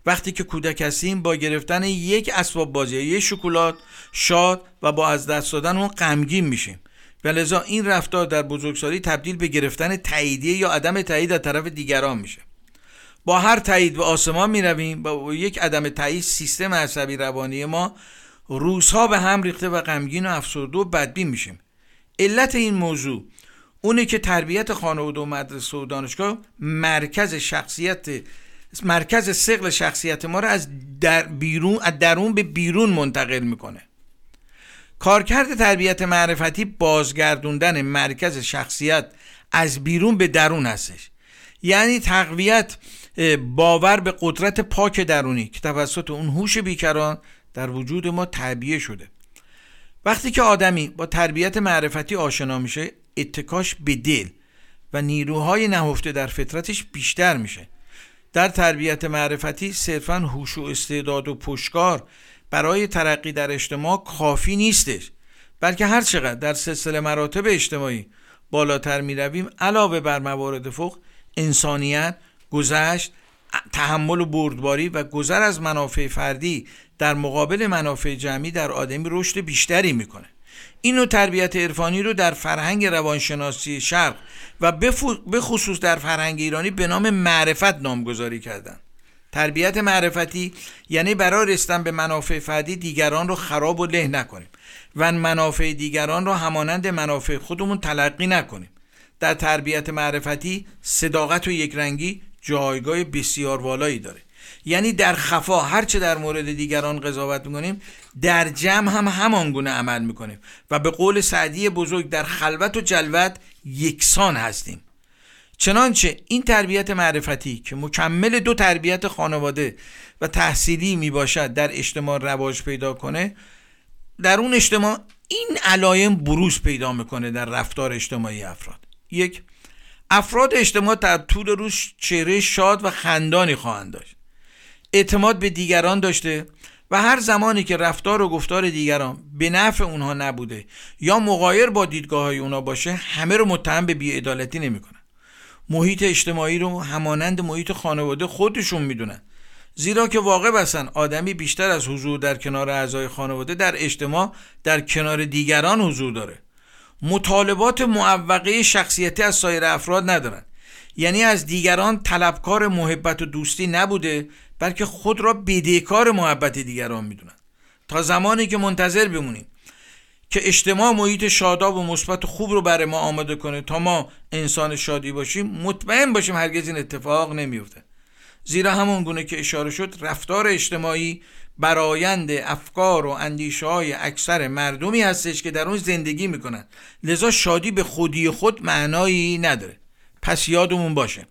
وقتی که کودک هستیم با گرفتن یک اسباب بازی یک شکلات شاد و با از دست دادن اون غمگین میشیم. و لذا این رفتار در بزرگسالی تبدیل به گرفتن تاییدیه یا عدم تایید از طرف دیگران میشه. با هر تایید به آسمان می رویم با یک عدم تایید سیستم عصبی روانی ما روزها به هم ریخته و غمگین و افسرده و بدبین میشیم. علت این موضوع اونه که تربیت خانواده و مدرسه و دانشگاه مرکز شخصیت مرکز سقل شخصیت ما رو از در بیرون از درون به بیرون منتقل می‌کنه. کارکرد تربیت معرفتی بازگردوندن مرکز شخصیت از بیرون به درون هستش. یعنی تقویت باور به قدرت پاک درونی که توسط اون هوش بیکران در وجود ما تعبیه شده. وقتی که آدمی با تربیت معرفتی آشنا میشه اتکاش به دل و نیروهای نهفته در فطرتش بیشتر میشه. در تربیت معرفتی صرفا هوش و استعداد و پشکار برای ترقی در اجتماع کافی نیستش بلکه هر چقدر در سلسله مراتب اجتماعی بالاتر می رویم علاوه بر موارد فوق انسانیت گذشت تحمل و بردباری و گذر از منافع فردی در مقابل منافع جمعی در آدمی رشد بیشتری می‌کنه. اینو تربیت عرفانی رو در فرهنگ روانشناسی شرق و به خصوص در فرهنگ ایرانی به نام معرفت نامگذاری کردن. تربیت معرفتی یعنی برای رسیدن به منافع فردی دیگران رو خراب و له نکنیم و منافع دیگران رو همانند منافع خودمون تلقی نکنیم. در تربیت معرفتی صداقت و یکرنگی جایگاه بسیار والایی داره. یعنی در خفا هرچه در مورد دیگران قضاوت می‌کنیم در جمع هم همان گونه عمل می‌کنیم. و به قول سعدی بزرگ در خلوت و جلوت یکسان هستیم. چنانچه این تربیت معرفتی که مکمل دو تربیت خانواده و تحصیلی می باشد در اجتماع رواج پیدا کنه در اون اجتماع این علایم بروز پیدا می‌کنه در رفتار اجتماعی افراد. یک افراد اجتماع در طول روز چهره شاد و خندانی خواهند داشت. اعتماد به دیگران داشته و هر زمانی که رفتار و گفتار دیگران به نفع اونها نبوده یا مغایر با دیدگاه های اونا باشه همه رو متهم به بیعدالتی نمی‌کنن. محیط اجتماعی رو همانند محیط خانواده خودشون می‌دونن. زیرا که واقع بسن آدمی بیشتر از حضور در کنار اعضای خانواده در اجتماع در کنار دیگران حضور داره. مطالبات معوقه شخصیتی از سایر افراد ندارن. یعنی از دیگران طلبکار محبت و دوستی نبوده بلکه خود را بدهکار محبت دیگران می‌دونن. تا زمانی که منتظر بمونیم که اجتماع محیط شاداب و مثبت و خوب رو برای ما آماده کنه تا ما انسان شادی باشیم مطمئن باشیم هرگز این اتفاق نمیفته زیرا همون گونه که اشاره شد رفتار اجتماعی برایند افکار و اندیشه های اکثر مردمی هستش که در اون زندگی می‌کنن. لذا شادی به خودی خود معنایی نداره. پس یادمون باشه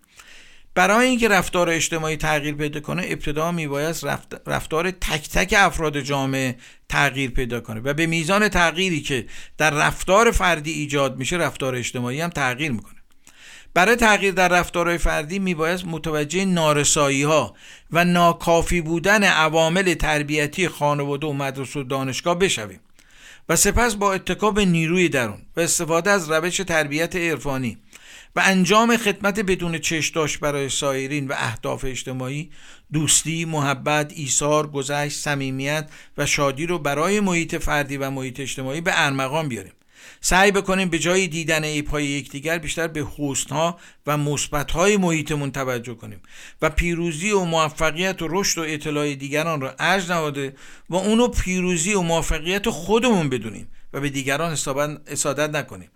برای اینکه رفتار اجتماعی تغییر پیدا کنه ابتدا میبایست رفتار تک تک افراد جامعه تغییر پیدا کنه و به میزان تغییری که در رفتار فردی ایجاد میشه رفتار اجتماعی هم تغییر می‌کنه. برای تغییر در رفتارهای فردی میبایست متوجه نارسایی ها و ناکافی بودن عوامل تربیتی خانواده و مدرسه و دانشگاه بشویم و سپس با اتکا به نیروی درون و استفاده از روش تربیت عرفانی و انجام خدمت بدون چشداش برای سایرین و اهداف اجتماعی دوستی، محبت، ایثار، گذشت، صمیمیت و شادی رو برای محیط فردی و محیط اجتماعی به ارمغان بیاریم. سعی بکنیم به جای دیدن ایپای یکدیگر بیشتر به ها و های محیطمون توجه کنیم و پیروزی و موفقیت و رشد و اطلاع دیگران را ارج نهاده و اونو پیروزی و موفقیت خودمون بدونیم و به دیگران حسادت نکنیم.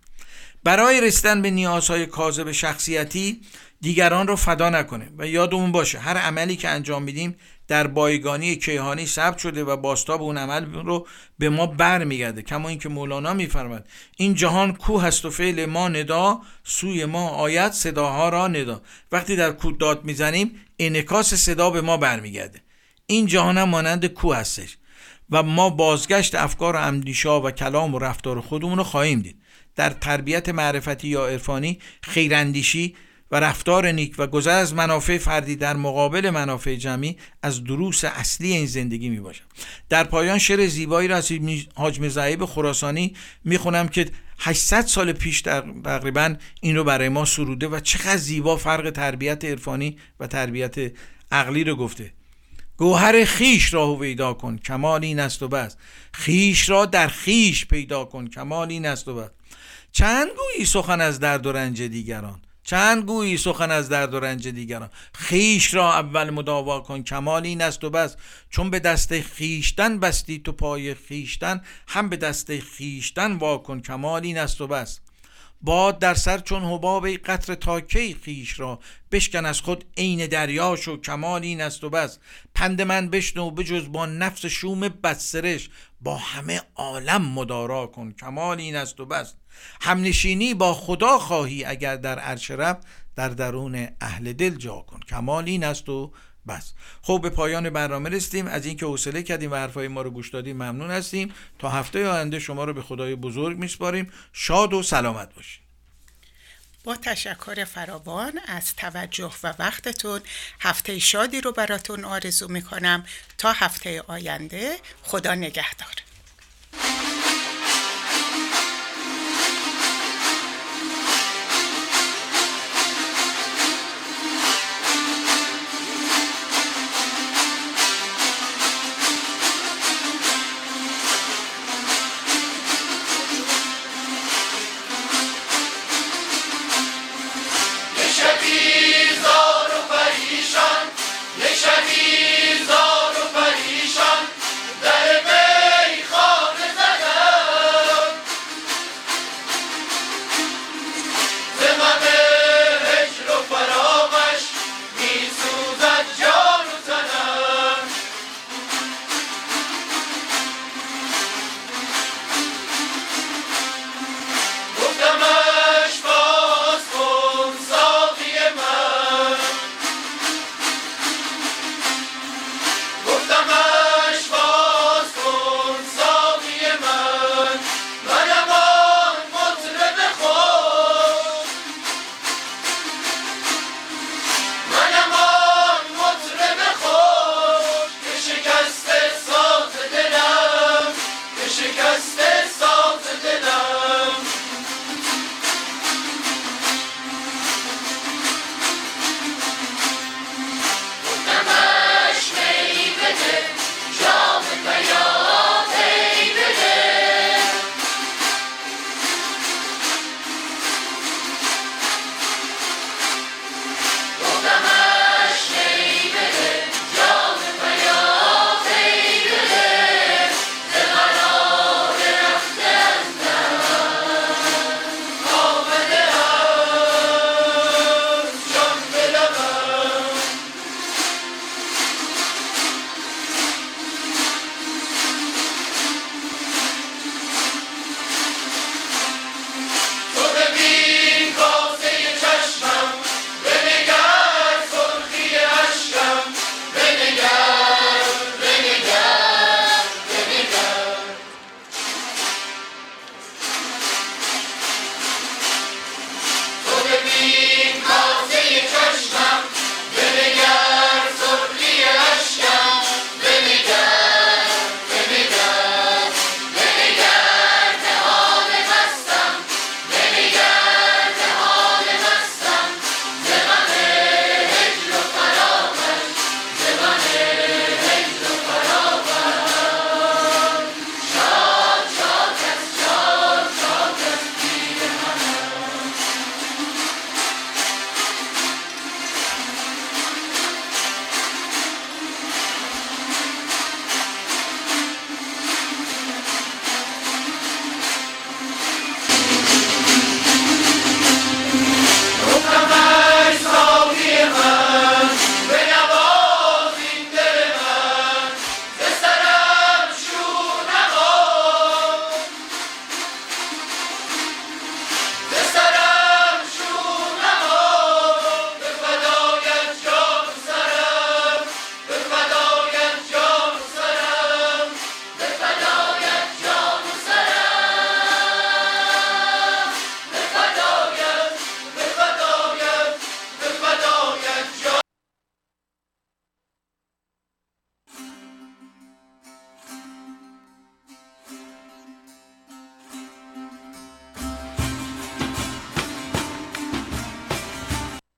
برای رسیدن به نیازهای کاذب شخصیتی دیگران رو فدا نکنه. و یادمون باشه هر عملی که انجام میدیم در بایگانی کیهانی ثبت شده و باستاب اون عمل رو به ما برمیگرده. کما اینکه مولانا میفرماد این جهان کو هست و فعل ما ندا سوی ما آید صداها را ندا. وقتی در کو داد می‌زنیم انکاس صدا به ما برمیگرده. این جهان هم مانند کو هستش و ما بازگشت افکار و اندیشا و کلام و رفتار خودمون رو خواهیم دید. در تربیت معرفتی یا عرفانی خیراندیشی و رفتار نیک و گذر از منافع فردی در مقابل منافع جمعی از دروس اصلی این زندگی می باشد در پایان شعر زیبایی را از حاج مزعیب خراسانی می‌خونم که 800 سال پیش تقریبا این رو برای ما سروده و چقدر زیبا فرق تربیت عرفانی و تربیت عقلی رو گفته. گوهر خیش را پیدا کن کمال این است و بس. خیش را در خیش پیدا کن کمال این است و بس. چند گویی سخن از درد و رنج دیگران؟ چند گویی سخن از درد و رنج دیگران؟ خیش را اول مداوا کن کمال این است و بس. چون به دست خیشتن بستی تو پای خیشتن هم به دست خیشتن واکن کمال این است و بس. باد در سر چون حباب قطر تاکی خیش را؟ بشکن از خود عین دریاش و کمال این است و بس. پند من بشنو بجز با نفس شوم بدسرش. با همه عالم مدارا کن کمال این است و بس. همنشینی با خدا خواهی اگر در عرش رب در درون اهل دل جا کن. کمال این است و بس. خب به پایان برنامه رسیدیم. از اینکه حوصله کردیم و حرفای ما رو گوش دادیم ممنون هستیم. تا هفته آینده شما رو به خدای بزرگ میسپاریم. شاد و سلامت باشید. با تشکر فراوان از توجه و وقتتون هفته شادی رو براتون آرزو می‌کنم. تا هفته آینده خدا نگهدار.